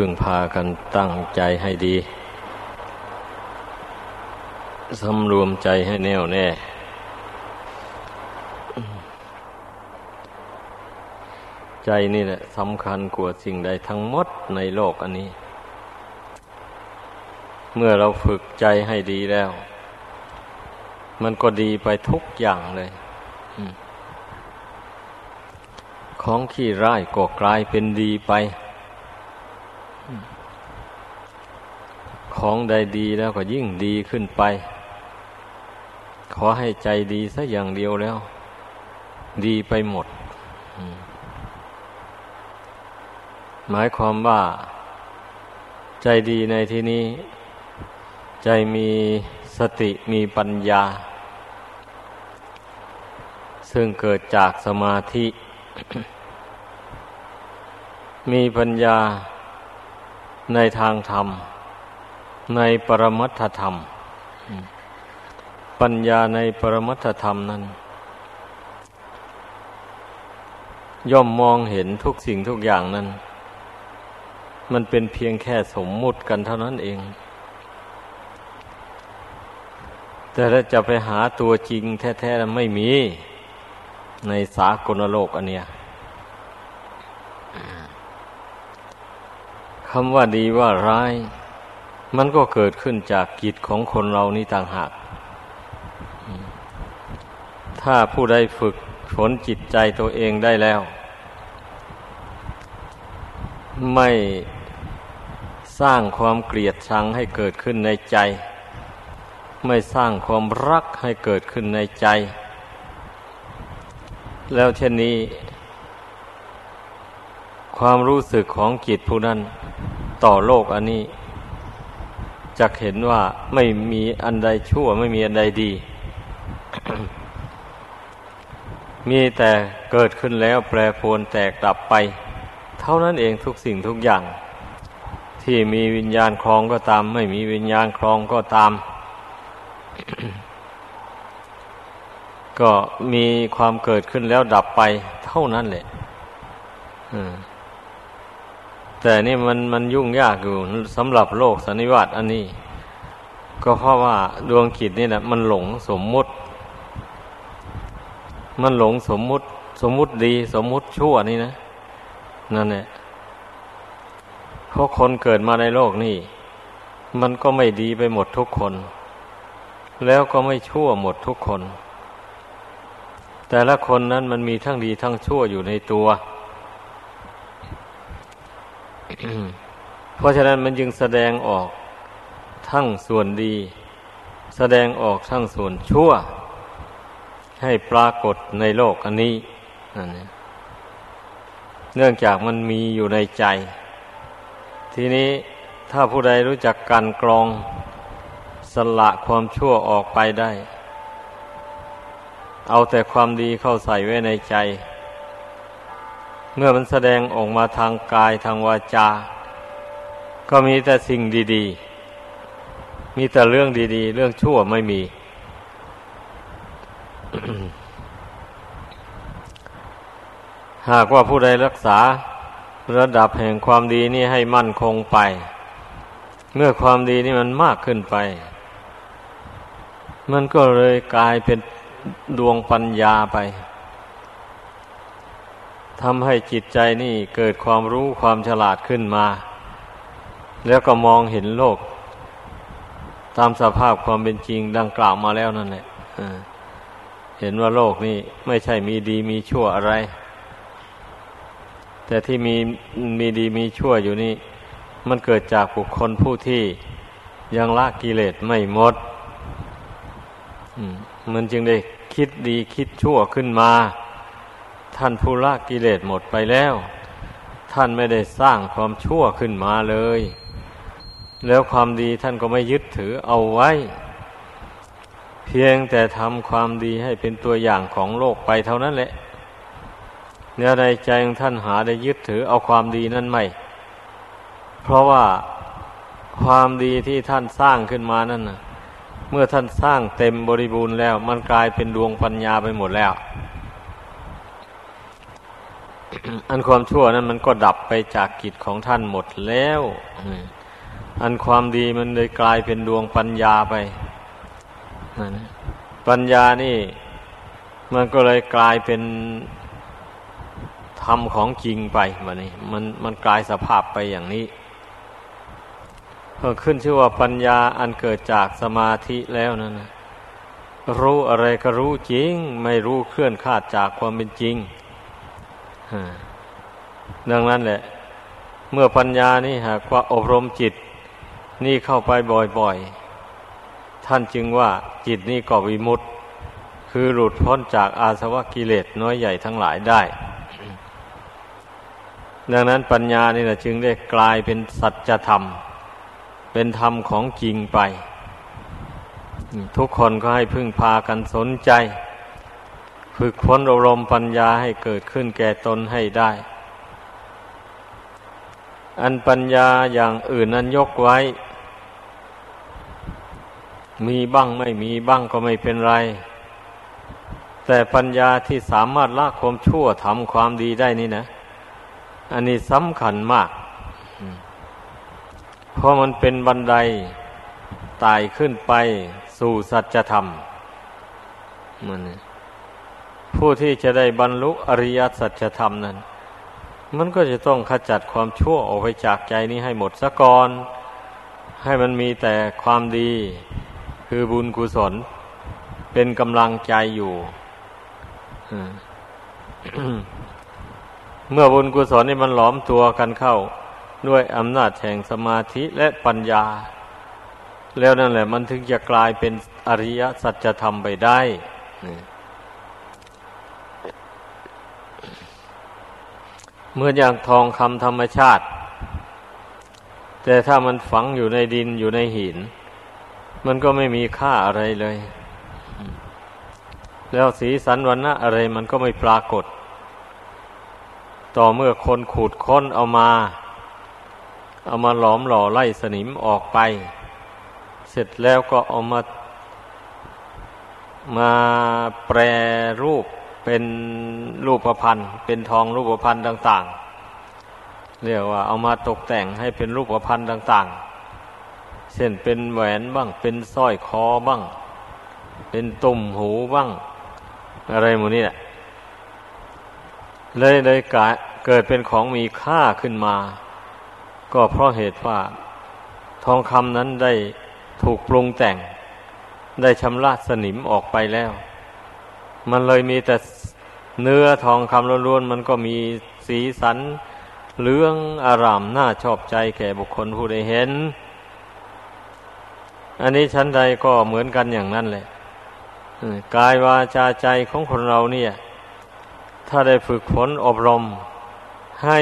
พึงพากันตั้งใจให้ดีสำรวมใจให้แน่วแน่ ใจนี่แหละสำคัญกว่าสิ่งใดทั้งหมดในโลกอันนี้ เมื่อเราฝึกใจให้ดีแล้ว มันก็ดีไปทุกอย่างเลยของขี้ร้ายก็กลายเป็นดีไป ของใดดีแล้วก็ยิ่งดีขึ้นไป ขอให้ใจดีสักอย่างเดียวแล้ว ดีไปหมด หมายความว่า ใจดีในที่นี้ ใจมีสติมีปัญญา ซึ่งเกิดจากสมาธิ มีปัญญาในทางธรรม ในปรมัตถธรรม ปัญญาในปรมัตถธรรมนั้น ย่อมมองเห็นทุกสิ่งทุกอย่างนั้น มันเป็นเพียงแค่สมมุติกันเท่านั้นเอง แต่ถ้าจะไปหาตัวจริงแท้ๆไม่มีในสากลโลกอันเนี้ยคำว่าดีว่าร้าย มันก็เกิดขึ้นจากกิจของคนเรานี่ต่างหาก ถ้าผู้ใดฝึกฝนจิตใจตัวเองได้แล้ว ไม่สร้างความเกลียดชังให้เกิดขึ้นในใจ ไม่สร้างความรักให้เกิดขึ้นในใจ แล้วเช่นนี้ ความรู้สึกของจิตผู้นั้นต่อโลกอันนี้ จะเห็นว่าไม่มีอันใดชั่วไม่มีอันใดดี มีแต่เกิดขึ้นแล้วแปรปรวนแตกดับไป เท่านั้นเองทุกสิ่งทุกอย่าง ที่มีวิญญาณครองก็ตาม ไม่มีวิญญาณครองก็ตาม ก็มีความเกิดขึ้นแล้วดับไป เท่านั้นแหละ แต่นี่มันมันยุ่งยากอยู่สำหรับโลกสันนิวาตอันนี้ ก็เพราะว่าดวงกิจนี่แหละมันหลงสมมุติ มันหลงสมมุติ สมมุติดี สมมุติชั่วนี่นะนั่นแหละเพราะคนเกิดมาในโลกนี่ มันก็ไม่ดีไปหมดทุกคน แล้วก็ไม่ชั่วหมดทุกคน แต่ละคนนั้นมันมีทั้งดีทั้งชั่วอยู่ในตัวเพราะฉะนั้นมันจึงแสดงออกทั้งส่วนดี แสดงออกทั้งส่วนชั่ว ให้ปรากฏในโลกอันนี้นนเนื่องจากมันมีอยู่ในใจ ทีนี้ถ้าผู้ใดรู้จักการกรองสละความชั่วออกไปได้ เอาแต่ความดีเข้าใส่ไว้ในใจ เมื่อมันแสดงออกมาทางกายทางวาจา ก็มีแต่สิ่งดี ๆ มีแต่เรื่องดี ๆ เรื่องชั่วไม่มี หากว่าผู้ใดรักษาระดับแห่งความดีนี่ให้มั่นคงไป เมื่อความดีนี่มันมากขึ้นไป มันก็เลยกลายเป็นดวงปัญญาไป ทำให้จิตใจนี่เกิดความรู้ความฉลาดขึ้นมา แล้วก็มองเห็นโลก ตามสภาพความเป็นจริงดังกล่าวมาแล้วนั่นแหละเห็นว่าโลกนี่ไม่ใช่มีดีมีชั่วอะไร แต่ที่มีมีดีมีชั่วอยู่นี่ มันเกิดจากบุคคลผู้ที่ยังละกิเลสไม่หมด มันจึงได้คิดดีคิดชั่วขึ้นมา ท่านผู้ละกิเลสหมดไปแล้ว ท่านไม่ได้สร้างความชั่วขึ้นมาเลย แล้วความดีท่านก็ไม่ยึดถือเอาไว้ เพียงแต่ทำความดีให้เป็นตัวอย่างของโลกไปเท่านั้นแหละเนื้อในใจของท่านหาได้ยึดถือเอาความดีนั้นไม่ เพราะว่าความดีที่ท่านสร้างขึ้นมานั่นนะเมื่อท่านสร้างเต็มบริบูรณ์แล้ว มันกลายเป็นดวงปัญญาไปหมดแล้ว อันความชั่วนั้นมันก็ดับไปจากกิจของท่านหมดแล้ว อันความดีมันเลยกลายเป็นดวงปัญญาไป ปัญญานี่มันก็เลยกลายเป็นธรรมของจริงไปมันนี่มันมันกลายสภาพไปอย่างนี้ก็ขึ้นชื่อว่าปัญญาอันเกิดจากสมาธิแล้วนั่นนะรู้อะไรก็รู้จริง ไม่รู้เคลื่อนคาดจากความเป็นจริง ดังนั้นแหละ เมื่อปัญญานี่หากว่าอบรมจิต นี่เข้าไปบ่อยๆ ท่านจึงว่าจิตนี่ก็วิมุตต์คือหลุดพ้นจากอาสวะกิเลสน้อยใหญ่ทั้งหลายได้ ดังนั้นปัญญานี่แหละจึงได้กลายเป็นสัจธรรม เป็นธรรมของจริงไป ทุกคนก็ให้พึ่งพากันสนใจ ฝึกฝนอบรมปัญญาให้เกิดขึ้นแก่ตนให้ได้ อันปัญญาอย่างอื่นนั้นยกไว้ มีบ้างไม่มีบ้างก็ไม่เป็นไร แต่ปัญญาที่สามารถละความชั่วทำความดีได้นี่นะ อันนี้สำคัญมาก เพราะมันเป็นบันไดไต่ขึ้นไปสู่สัจธรรมมันนี่ ผู้ที่จะได้บรรลุอริยสัจธรรมนั้น มันก็จะต้องขจัดความชั่วออกไปจากใจนี้ให้หมดสะก่อน ให้มันมีแต่ความดี คือบุญกุศล เป็นกำลังใจอยู่เมื่อบุญกุศลนี่มันหลอมตัวกันเข้า ด้วยอำนาจแห่งสมาธิและปัญญา แล้วนั่นแหละ มันถึงจะกลายเป็นอริยสัจธรรมไปได้ เหมือนอย่างทองคำธรรมชาติ แต่ถ้ามันฝังอยู่ในดินอยู่ในหิน มันก็ไม่มีค่าอะไรเลย แล้วสีสันวันนะอะไรมันก็ไม่ปรากฏ ต่อเมื่อคนขูดค้นเอามา เอามาหลอมหล่อไล่สนิมออกไป เสร็จแล้วก็เอามามาแปรรูป เป็นรูปพันธ์เป็นทองรูปพันธ์ต่าง ๆ เรียกว่าเอามาตกแต่งให้เป็นรูปพันธ์ต่าง ๆ เช่นเป็นแหวนบ้าง เป็นสร้อยคอบ้าง เป็นตุ่มหูบ้าง อะไรหมดนี่แหละเลยเลยเกิดเป็นของมีค่าขึ้นมา ก็เพราะเหตุว่า ทองคำนั้นได้ถูกปรุงแต่ง ได้ชำระสนิมออกไปแล้ว มันเลยมีแต่เนื้อทองคำล้วนๆมันก็มีสีสันเหลืองอารามน่าชอบใจแก่บุคคลผู้ได้เห็น อันนี้ชั้นใดก็เหมือนกันอย่างนั้นเลยกายวาจาใจของคนเราเนี่ย ถ้าได้ฝึกฝนอบรมให้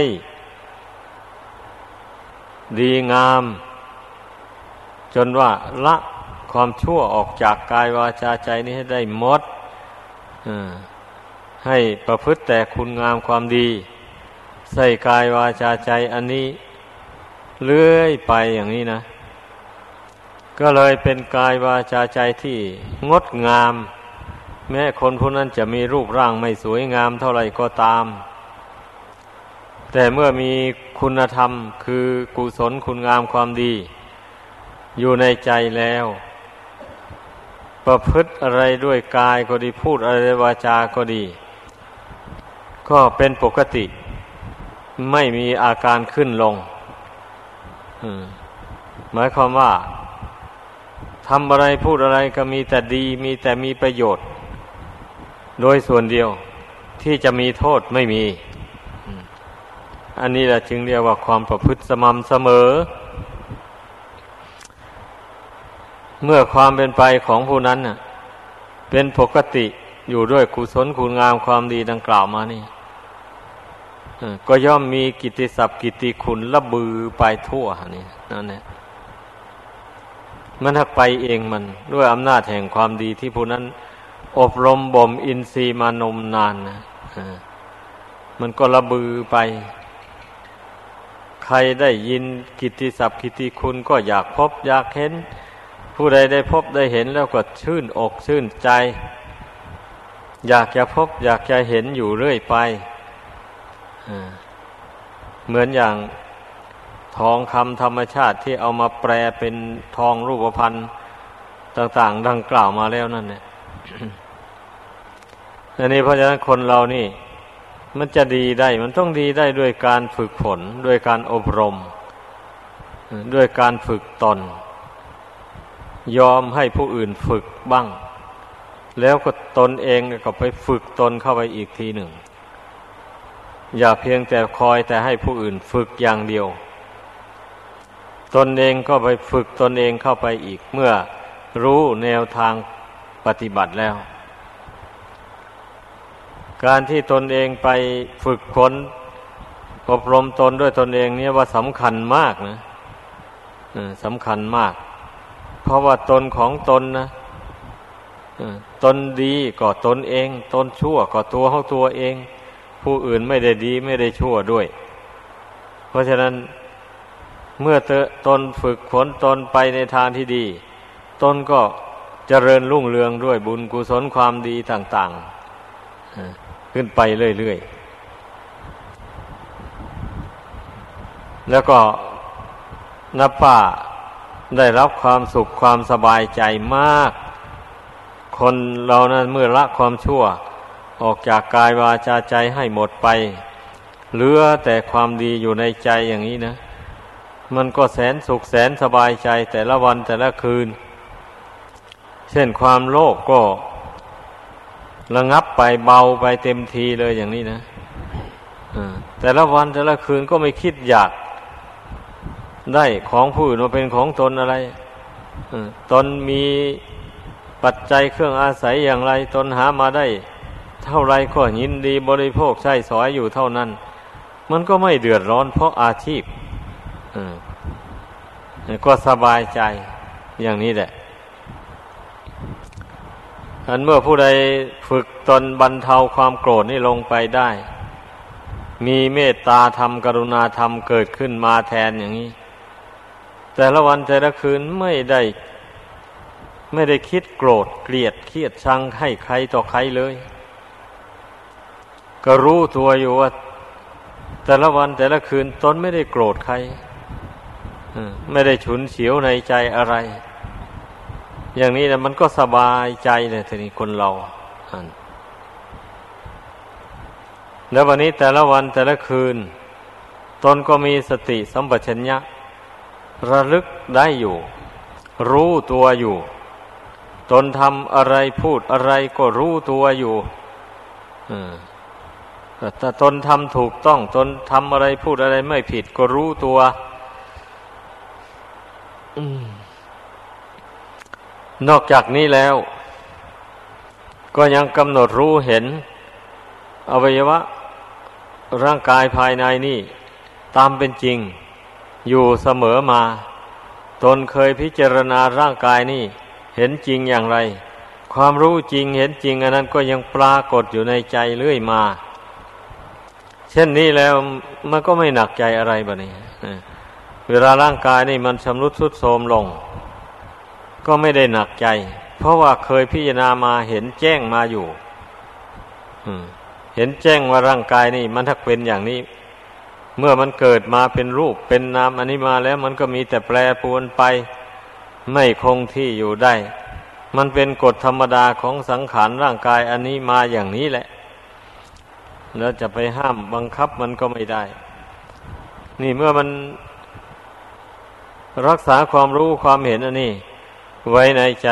ดีงาม จนว่าละความชั่วออกจากกายวาจาใจนี้ให้ได้หมด ให้ประพฤติแต่คุณงามความดี ใส่กายวาจาใจอันนี้เลื่อยไปอย่างนี้นะ ก็เลยเป็นกายวาจาใจที่งดงาม แม้คนผู้นั้นจะมีรูปร่างไม่สวยงามเท่าไหร่ก็ตาม แต่เมื่อมีคุณธรรมคือกุศลคุณงามความดี อยู่ในใจแล้ว ประพฤติอะไรด้วยกายก็ดีพูดอะไรด้วยวาจาก็ดี ก็เป็นปกติ ไม่มีอาการขึ้นลงหมายความว่าทำอะไรพูดอะไรก็มีแต่ดี มีแต่มีประโยชน์ โดยส่วนเดียวที่จะมีโทษไม่มี อันนี้แหละจึงเรียกว่าความประพฤติสม่ำเสมอ เมื่อความเป็นไปของผู้นั้นน่ะเป็นปกติอยู่ด้วยกุศลคุณงามความดีดังกล่าวมานี่ก็ย่อมมีกิติศัพท์กิติคุณระบือไปทั่วนี่นั่นแหละมันหักไปเองมัน ด้วยอำนาจแห่งความดีที่ผู้นั้น อบรมบ่มอินทรีย์มานมนานนะมันก็ระบือไป ใครได้ยินกิติศัพท์กิติคุณก็อยากพบอยากเห็น ผู้ใดได้พบได้เห็นแล้วก็ชื่นอกชื่นใจ อยากจะพบ อยากจะเห็นอยู่เรื่อยไปเหมือนอย่างทองคำธรรมชาติที่เอามาแปลเป็นทองรูปพรรณต่าง ๆ ดังกล่าวมาแล้วนั่นเนี่ยอันนี้เพราะฉะนั้นคนเรานี่ มันจะดีได้ มันต้องดีได้ด้วยการฝึกฝนด้วยการอบรม ด้วยการฝึกตน ยอมให้ผู้อื่นฝึกบ้าง แล้วก็ตนเองก็ไปฝึกตนเข้าไปอีกทีหนึ่ง อย่าเพียงแต่คอยแต่ให้ผู้อื่นฝึกอย่างเดียว ตนเองก็ไปฝึกตนเองเข้าไปอีกเมื่อรู้แนวทางปฏิบัติแล้ว การที่ตนเองไปฝึกฝนอบรมตนด้วยตนเองเนี่ยว่าสำคัญมากนะสำคัญมาก เพราะว่าตนของตนนะตนดีก็ตนเอง ตนชั่วก็ตัวเของตัวเอง ผู้อื่นไม่ได้ดีไม่ได้ชั่วด้วย เพราะฉะนั้นเมื่อตนฝึกฝนตนไปในทางที่ดี ตนก็เจริญรุ่งเรืองด้วยบุญกุศลความดีต่าง ๆ ขึ้นไปเรื่อยๆ แล้วก็นับป่า ได้รับความสุขความสบายใจมาก คนเรานั้นเมื่อละความชั่ว ออกจากกายวาจาใจให้หมดไป เหลือแต่ความดีอยู่ในใจอย่างนี้นะ มันก็แสนสุขแสนสบายใจแต่ละวันแต่ละคืน เช่นความโลภกก็ระงับไปเบาไปเต็มทีเลยอย่างนี้นะแต่ละวันแต่ละคืนก็ไม่คิดอยาก ได้ของผู้อื่นมาเป็นของตนอะไรตนมีปัจจัยเครื่องอาศัยอย่างไร ตนหามาได้ เท่าไรก็ยินดีบริโภคใช้สอยอยู่เท่านั้น มันก็ไม่เดือดร้อนเพราะอาชีพก็สบายใจอย่างนี้แหละ อันเมื่อผู้ใดฝึกตนบรรเทาความโกรธนี่ลงไปได้ มีเมตตาธรรมกรุณาธรรมเกิดขึ้นมาแทนอย่างนี้ แต่ละวันแต่ละคืนไม่ได้ ไม่ได้คิดโกรธเกลียดเครียดชังให้ใครต่อใครเลย ก็รู้ตัวอยู่ว่า แต่ละวันแต่ละคืนตนไม่ได้โกรธใครไม่ได้ฉุนเฉียวในใจอะไร อย่างนี้นะมันก็สบายใจเลยทีนี้คนเราแล้ววันนี้แต่ละวันแต่ละคืน ตนก็มีสติสัมปชัญญะ ระลึกได้อยู่ รู้ตัวอยู่ ตนทำอะไรพูดอะไรก็รู้ตัวอยู่แต่ตนทำถูกต้อง ตนทำอะไรพูดอะไรไม่ผิดก็รู้ตัวอนอกจากนี้แล้ว ก็ยังกำหนดรู้เห็น อวัยวะ ร่างกายภายในนี่ ตามเป็นจริง อยู่เสมอมา ตนเคยพิจารณาร่างกายนี่ เห็นจริงอย่างไร ความรู้จริงเห็นจริงอันนั้นก็ยังปรากฏอยู่ในใจเรื่อยมา เช่นนี้แล้วมันก็ไม่หนักใจอะไรบะนี่เวลาร่างกายนี่มันชำรุดทรุดโทรมลง ก็ไม่ได้หนักใจ เพราะว่าเคยพิจารณามาเห็นแจ้งมาอยู่เห็นแจ้งว่าร่างกายนี่ มันถ้าเป็นอย่างนี้ เมื่อมันเกิดมาเป็นรูปเป็นนามอันนี้มาแล้วมันก็มีแต่แปรปวนไป ไม่คงที่อยู่ได้ มันเป็นกฎธรรมดาของสังขารร่างกายอันนี้มาอย่างนี้แหละ แล้วจะไปห้ามบังคับมันก็ไม่ได้ นี่เมื่อมันรักษาความรู้ความเห็นอันนี้ ไว้ในใจ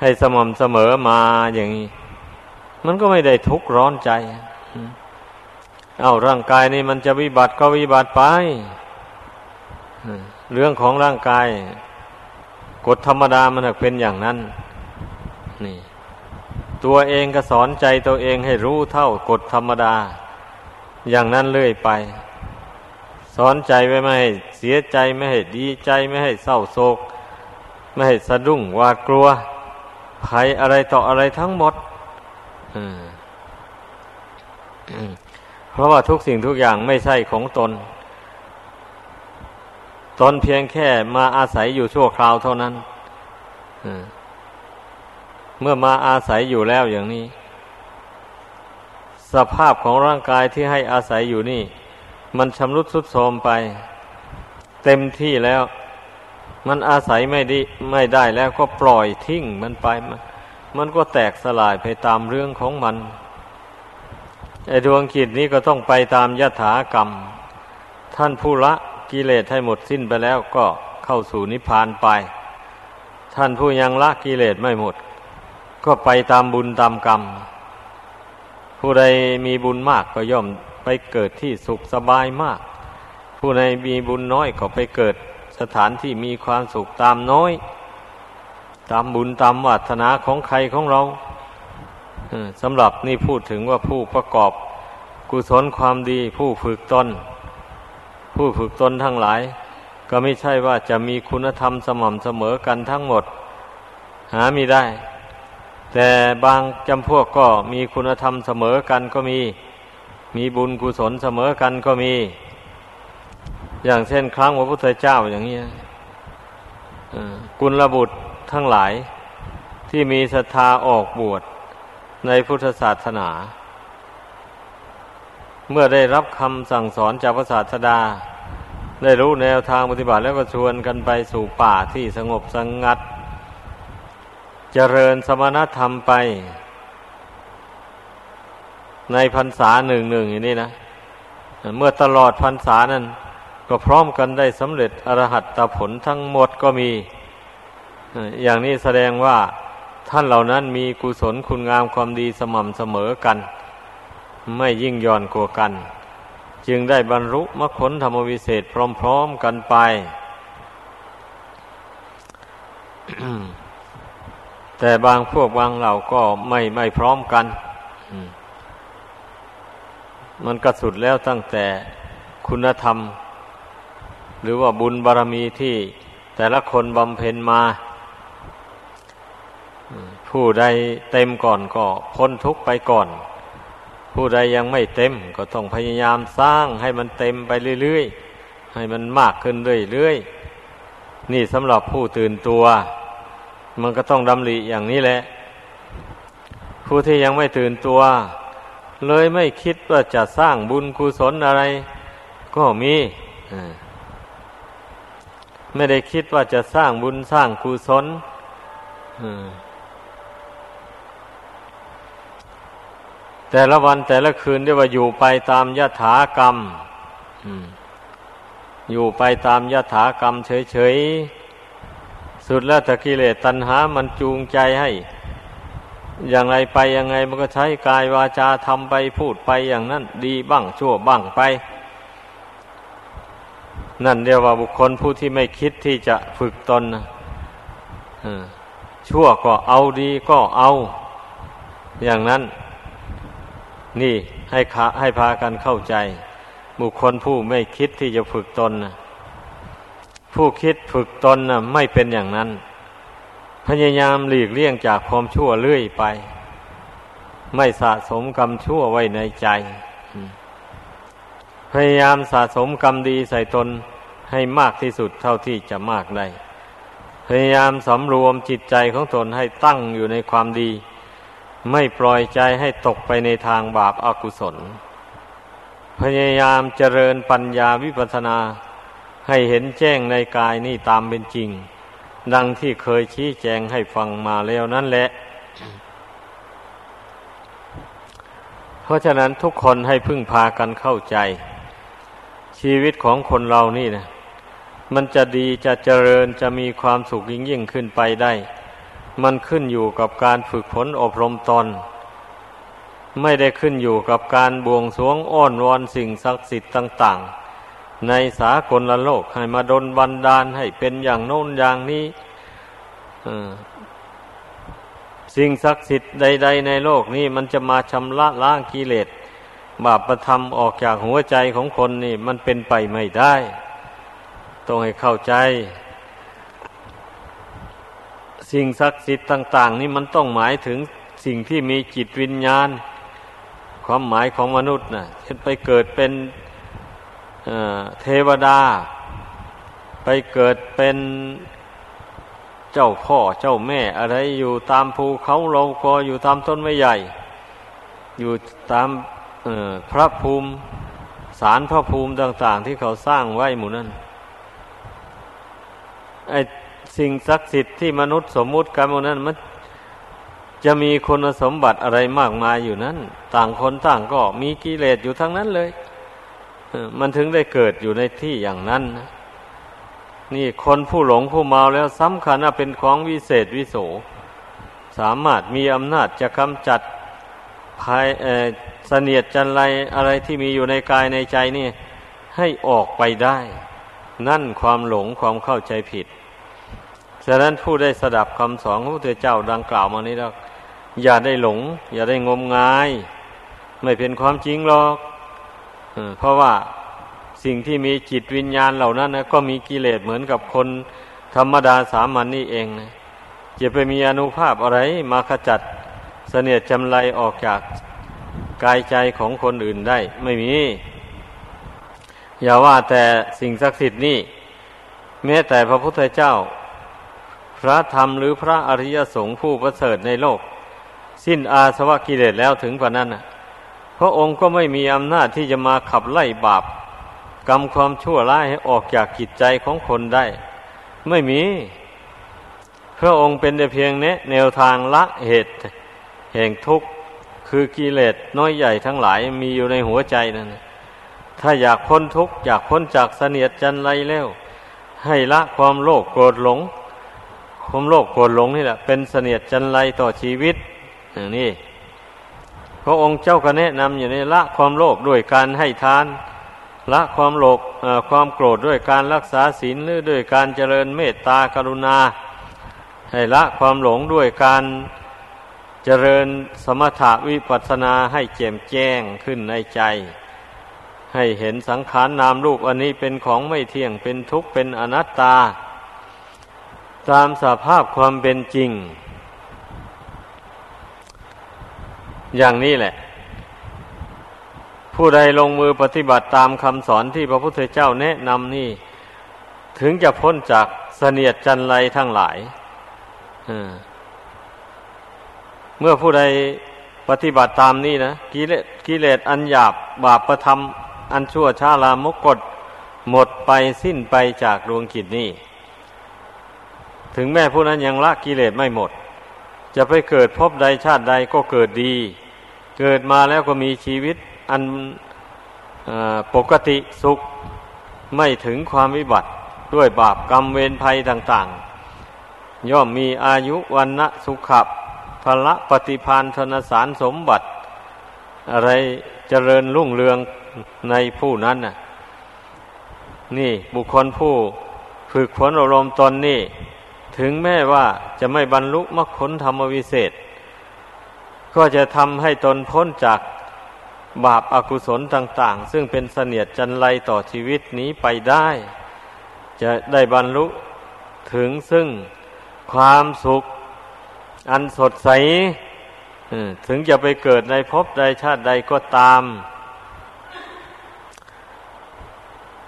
ให้สม่ำเสมอมาอย่างนี้ มันก็ไม่ได้ทุกข์ร้อนใจ เอาร่างกายนี่มันจะวิบัติก็วิบัติไปเรื่องของร่างกายกฎธรรมดามันเป็นอย่างนั้น นี่ ตัวเองก็สอนใจตัวเองให้รู้เท่ากฎธรรมดา อย่างนั้นเรื่อยไป สอนใจไว้ไม่ให้เสียใจไม่ให้ดีใจไม่ให้เศร้าโศก ไม่ให้สะดุ้งหวาดกลัวภัยอะไรต่ออะไรทั้งหมด เพราะว่าทุกสิ่งทุกอย่างไม่ใช่ของตน ตนเพียงแค่มาอาศัยอยู่ชั่วคราวเท่านั้นเมื่อมาอาศัยอยู่แล้วอย่างนี้ สภาพของร่างกายที่ให้อาศัยอยู่นี่ มันชำรุดทรุดโทรมไป เต็มที่แล้ว มันอาศัยไม่ด้ไม่ได้แล้วก็ปล่อยทิ้งมันไป มันก็แตกสลายไปตามเรื่องของมัน ไอ้ดวงจิตนี้ก็ต้องไปตามยถากรรม ท่านผู้ละกิเลสให้หมดสิ้นไปแล้วก็เข้าสู่นิพพานไป ท่านผู้ยังละกิเลสไม่หมด ก็ไปตามบุญตามกรรม ผู้ใดมีบุญมากก็ย่อมไปเกิดที่สุขสบายมาก ผู้ใดมีบุญน้อยก็ไปเกิดสถานที่มีความสุขตามน้อย ตามบุญตามวัฒนาของใครของเรา สำหรับนี่พูดถึงว่าผู้ประกอบกุศลความดี ผู้ฝึกตนผู้ฝึกตนทั้งหลาย ก็ไม่ใช่ว่าจะมีคุณธรรมสม่ำเสมอกันทั้งหมด หามีได้ แต่บางจำพวกก็มีคุณธรรมเสมอกันก็มี มีบุญกุศลเสมอกันก็มี อย่างเช่นครั้งพระพุทธเจ้าอย่างนี้กุลบุตรทั้งหลายที่มีศรัทธาออกบวช ในพุทธศาสนา เมื่อได้รับคำสั่งสอนจากพระศาสดา ได้รู้แนวทางปฏิบัติแล้วก็ชวนกันไปสู่ป่าที่สงบสงงัด เจริญสมณธรรมไป ในพรรษาหนึ่งหนึ่งอย่างนี้นะ เมื่อตลอดพรรษานั้นก็พร้อมกันได้สำเร็จอรหัตตผลทั้งหมดก็มี อย่างนี้แสดงว่า ท่านเหล่านั้นมีกุศลคุณงามความดีสม่ำเสมอกัน ไม่ยิ่งย่อนกว่ากัน จึงได้บรรลุมรรคผลธรรมวิเศษพร้อมๆกันไป แต่บางพวกบางเหล่าก็ไม่ไม่พร้อมกัน มันก็สุดแล้วตั้งแต่คุณธรรม หรือว่าบุญบารรมีที่แต่ละคนบำเพ็ญมา ผู้ใดเต็มก่อนก็พ้นทุกไปก่อน ผู้ใดยังไม่เต็มก็ต้องพยายามสร้างให้มันเต็มไปเรื่อยๆ ให้มันมากขึ้นเรื่อยๆ นี่สำหรับผู้ตื่นตัว มันก็ต้องดำริอย่างนี้แหละ ผู้ที่ยังไม่ตื่นตัว เลยไม่คิดว่าจะสร้างบุญกุศลอะไร ก็มีไม่ได้คิดว่าจะสร้างบุญสร้างกุศล แต่ละวันแต่ละคืนเรียกว่าอยู่ไปตามยถากรรมอยู่ไปตามยถากรรมเฉยๆ สุดแล้วต่กิเลสตัณหามันจูงใจให้ อย่างไรไปยังไงมันก็ใช้กายวาจาทำไปพูดไปอย่างนั้น ดีบ้างชั่วบ้างไป นั่นเรียกว่าบุคคลผู้ที่ไม่คิดที่จะฝึกตนนะชั่วก็เอาดีก็เอา อย่างนั้น นี่ให้ขาให้พากันเข้าใจ บุคคลผู้ไม่คิดที่จะฝึกตนนะผู้คิดฝึกตนนะไม่เป็นอย่างนั้น พยายามหลีกเลี่ยงจากความชั่วเรื่อยไป ไม่สะสมกรรมชั่วไว้ในใจ พยายามสะสมกรรมดีใส่ตนให้มากที่สุดเท่าที่จะมากได้ พยายามสำรวมจิตใจของตนให้ตั้งอยู่ในความดี ไม่ปล่อยใจให้ตกไปในทางบาปอากุศล พยายามเจริญปัญญาวิปัสนาให้เห็นแจ้งในกายนี่ตามเป็นจริง ดังที่เคยชี้แจงให้ฟังมาแล้วนั่นแหละ เพราะฉะนั้นทุกคนให้พึ่งพากันเข้าใจ ชีวิตของคนเรานี่นะมันจะดีจะเจริญจะมีความสุขยิ่งยิ่งขึ้นไปได้ มันขึ้นอยู่กับการฝึกฝนอบรมตน ไม่ได้ขึ้นอยู่กับการบวงสวงอ้อนวอนสิ่งศักดิ์สิทธิ์ต่าง ๆ ในสากลโลกให้มาดนบันดาลให้เป็นอย่างโน้นอย่างนี้สิ่งศักดิ์สิทธิ์ใด ๆ ในโลกนี้มันจะมาชำระล้างกิเลสบาปประทำออกจากหัวใจของคนนี่ มันเป็นไปไม่ได้ ต้องให้เข้าใจ สิ่งศักดิ์สิทธิ์ต่าง ๆ นี่มันต้องหมายถึงสิ่งที่มีจิตวิญญาณ ความหมายของมนุษย์นะ่ะเช่นไปเกิดเป็นเทวดา ไปเกิดเป็นเจ้าพ่อเจ้าแม่อะไรอยู่ตามภูเขาเราก็อยู่ตามต้นไม้ใหญ่ อยู่ตามพระภูมิสารพระภูมิต่าง ๆ ที่เขาสร้างไว้หมู่นั้นไอ สิ่งศักดิ์สิทธิ์ที่มนุษย์สมมุติกันหมู่นั้นมันจะมีคุณสมบัติอะไรมากมายอยู่นั้น ต่างคนต่างก็มีกิเลสอยู่ทั้งนั้นเลยมันถึงได้เกิดอยู่ในที่อย่างนั้นนะนี่คนผู้หลงผู้เมาแล้วสำคัญว่าเป็นของวิเศษวิโส สามารถมีอำนาจจะกำจัดภายเสนียดจันไรอะไรที่มีอยู่ในกายในใจนี่ ให้ออกไปได้ นั่นความหลงความเข้าใจผิด ฉะนั้นผู้ได้สดับคำสอนของพระเจ้าดังกล่าวมานี้แล้ว อย่าได้หลง อย่าได้งมงาย ไม่เป็นความจริงหรอกเพราะว่าสิ่งที่มีจิตวิญญาณเหล่านั้นนะก็มีกิเลสเหมือนกับคนธรรมดาสามัญนนี่เองนะจะไปมีอนุภาพอะไรมาขจัดเสนียดจำไรออกจากกายใจของคนอื่นได้ ไม่มี อย่าว่าแต่สิ่งศักดิ์สิทธิ์นี่แม้แต่พระพุทธเจ้า พระธรรมหรือพระอริยสงฆ์ผู้ประเสริฐในโลก สิ้นอาสวะกิเลสแล้วถึงกว่านั้นพระองค์ก็ไม่มีอำนาจที่จะมาขับไล่บาปกรรมความชั่วร้ายให้ออกจากจิตใจของคนได้ ไม่มี พระองค์เป็นแต่เพียงเนี้แนวทางละเหตุ แห่งทุกข์คือกิเลสน้อยใหญ่ทั้งหลายมีอยู่ในหัวใจนั่นถ้าอยากพ้นทุกข์อยากพ้นจากเสนียดจันไรแล้ว ให้ละความโลภโกรธหลง ความโลภโกรธหลงนี่แหละ เป็นเสนียดจันไรต่อชีวิตอย่างนี้พระองค์เจ้าก็แนะนำอยู่ในละความโลภด้วยการให้ทาน ละความโลภความโกรธด้วยการรักษาศีลหรือด้วยการเจริญเมตตากรุณา ให้ละความหลงด้วยการเจริญสมถะวิปัสนาให้แจ่มแจ้งขึ้นในใจ ให้เห็นสังขารนนามรูปอันนี้เป็นของไม่เที่ยงเป็นทุกข์เป็นอนัตตา ตามสภาพความเป็นจริง อย่างนี้แหละ ผู้ใดลงมือปฏิบัติตามคำสอนที่พระพุทธเจ้าแนะนำนี่ ถึงจะพ้นจากเสนียดจันไรทั้งหลายเมื่อผู้ใดปฏิบัติตามนี่นะกิเลสกิเลสอันหยาบบาปประทำอันชั่วช้าลามกกฎหมดไปสิ้นไปจากดวงกิจนี้ ถึงแม้ผู้นั้นยังละกิเลสไม่หมด จะไปเกิดพบใดชาติใดก็เกิดดี เกิดมาแล้วก็มีชีวิตอันปกติสุขไม่ถึงความวิบัติด้วยบาปกรรมเวรภัยต่าง ๆ ย่อมมีอายุวันนะสุขพละปฏิพานธนสารสมบัติ อะไรเจริญรุ่งเรืองในผู้นั้นน่ะ นี่บุคคลผู้ฝึกฝนอารมณ์ตนนี่ ถึงแม้ว่าจะไม่บรรลุมรรคผลธรรมวิเศษ ก็จะทำให้ตนพ้นจากบาปอากุศลต่าง ๆ ซึ่งเป็นเสนียดจันไรต่อชีวิตนี้ไปได้ จะได้บรรลุถึงซึ่งความสุขอันสดใสถึงจะไปเกิดในภพใดชาติใดก็ตาม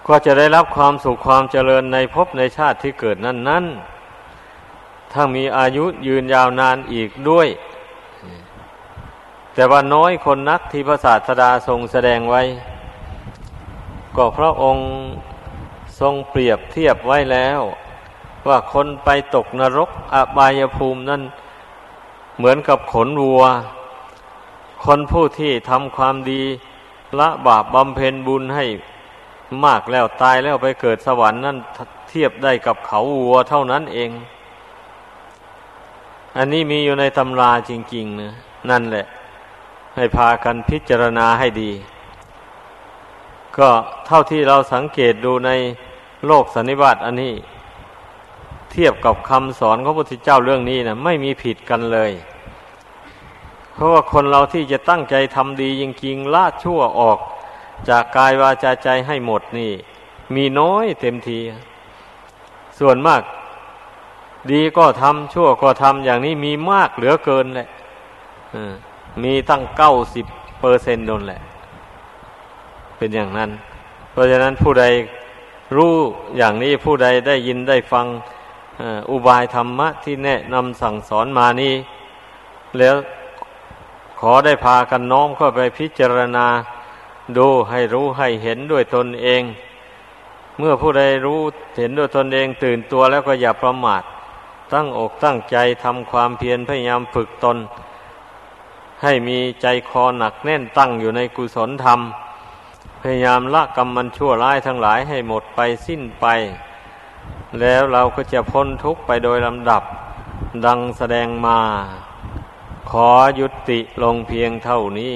ก็จะได้รับความสุขความเจริญในภพในชาติที่เกิดนั้นนั้ นถ้ามีอายุยืนยาวนานอีกด้วย แต่ว่าน้อยคนนักที่พระศาสดาทรงแสดงไว้ ก็พระองค์ทรงเปรียบเทียบไว้แล้ว ว่าคนไปตกนรกอบายภูมินั้นเหมือนกับขนวัว คนผู้ที่ทำความดีละบาปบำเพ็ญบุญให้มากแล้วตายแล้วไปเกิดสวรรค์นั่นเทียบได้กับเขาวัวเท่านั้นเอง อันนี้มีอยู่ในตำราจริง ๆนะนั่นแหละ ให้พากันพิจารณาให้ดี ก็เท่าที่เราสังเกตดูในโลกสันนิบาตอันนี้ เทียบกับคำสอนของพระพุทธเจ้าเรื่องนี้นะไม่มีผิดกันเลย เพราะว่าคนเราที่จะตั้งใจทำดีจริงๆละชั่วออกจากกายวาจาใจให้หมดนี่ มีน้อยเต็มที ส่วนมาก ดีก็ทำชั่วก็ทำอย่างนี้มีมากเหลือเกินแหละมีตั้งเก้าสิบเปอร์เซนต์นนแหละ เป็นอย่างนั้น เพราะฉะนั้นผู้ใดรู้อย่างนี้ผู้ใดได้ยินได้ฟังอุบายธรรมะที่แนะนำสั่งสอนมานี้แล้วขอได้พากันน้อมเข้าไปพิจารณา ดูให้รู้ให้เห็นด้วยตนเอง เมื่อผู้ใดรู้เห็นด้วยตนเองตื่นตัวแล้วก็อย่าประมาท ตั้งอกตั้งใจทำความเพียรพยายามฝึกตน ให้มีใจคอหนักแน่นตั้งอยู่ในกุศลธรรม พยายามละกรรมมันชั่วร้ายทั้งหลายให้หมดไปสิ้นไป แล้วเราก็จะพ้นทุกข์ไปโดยลำดับ ดังแสดงมา ขอยุติลงเพียงเท่านี้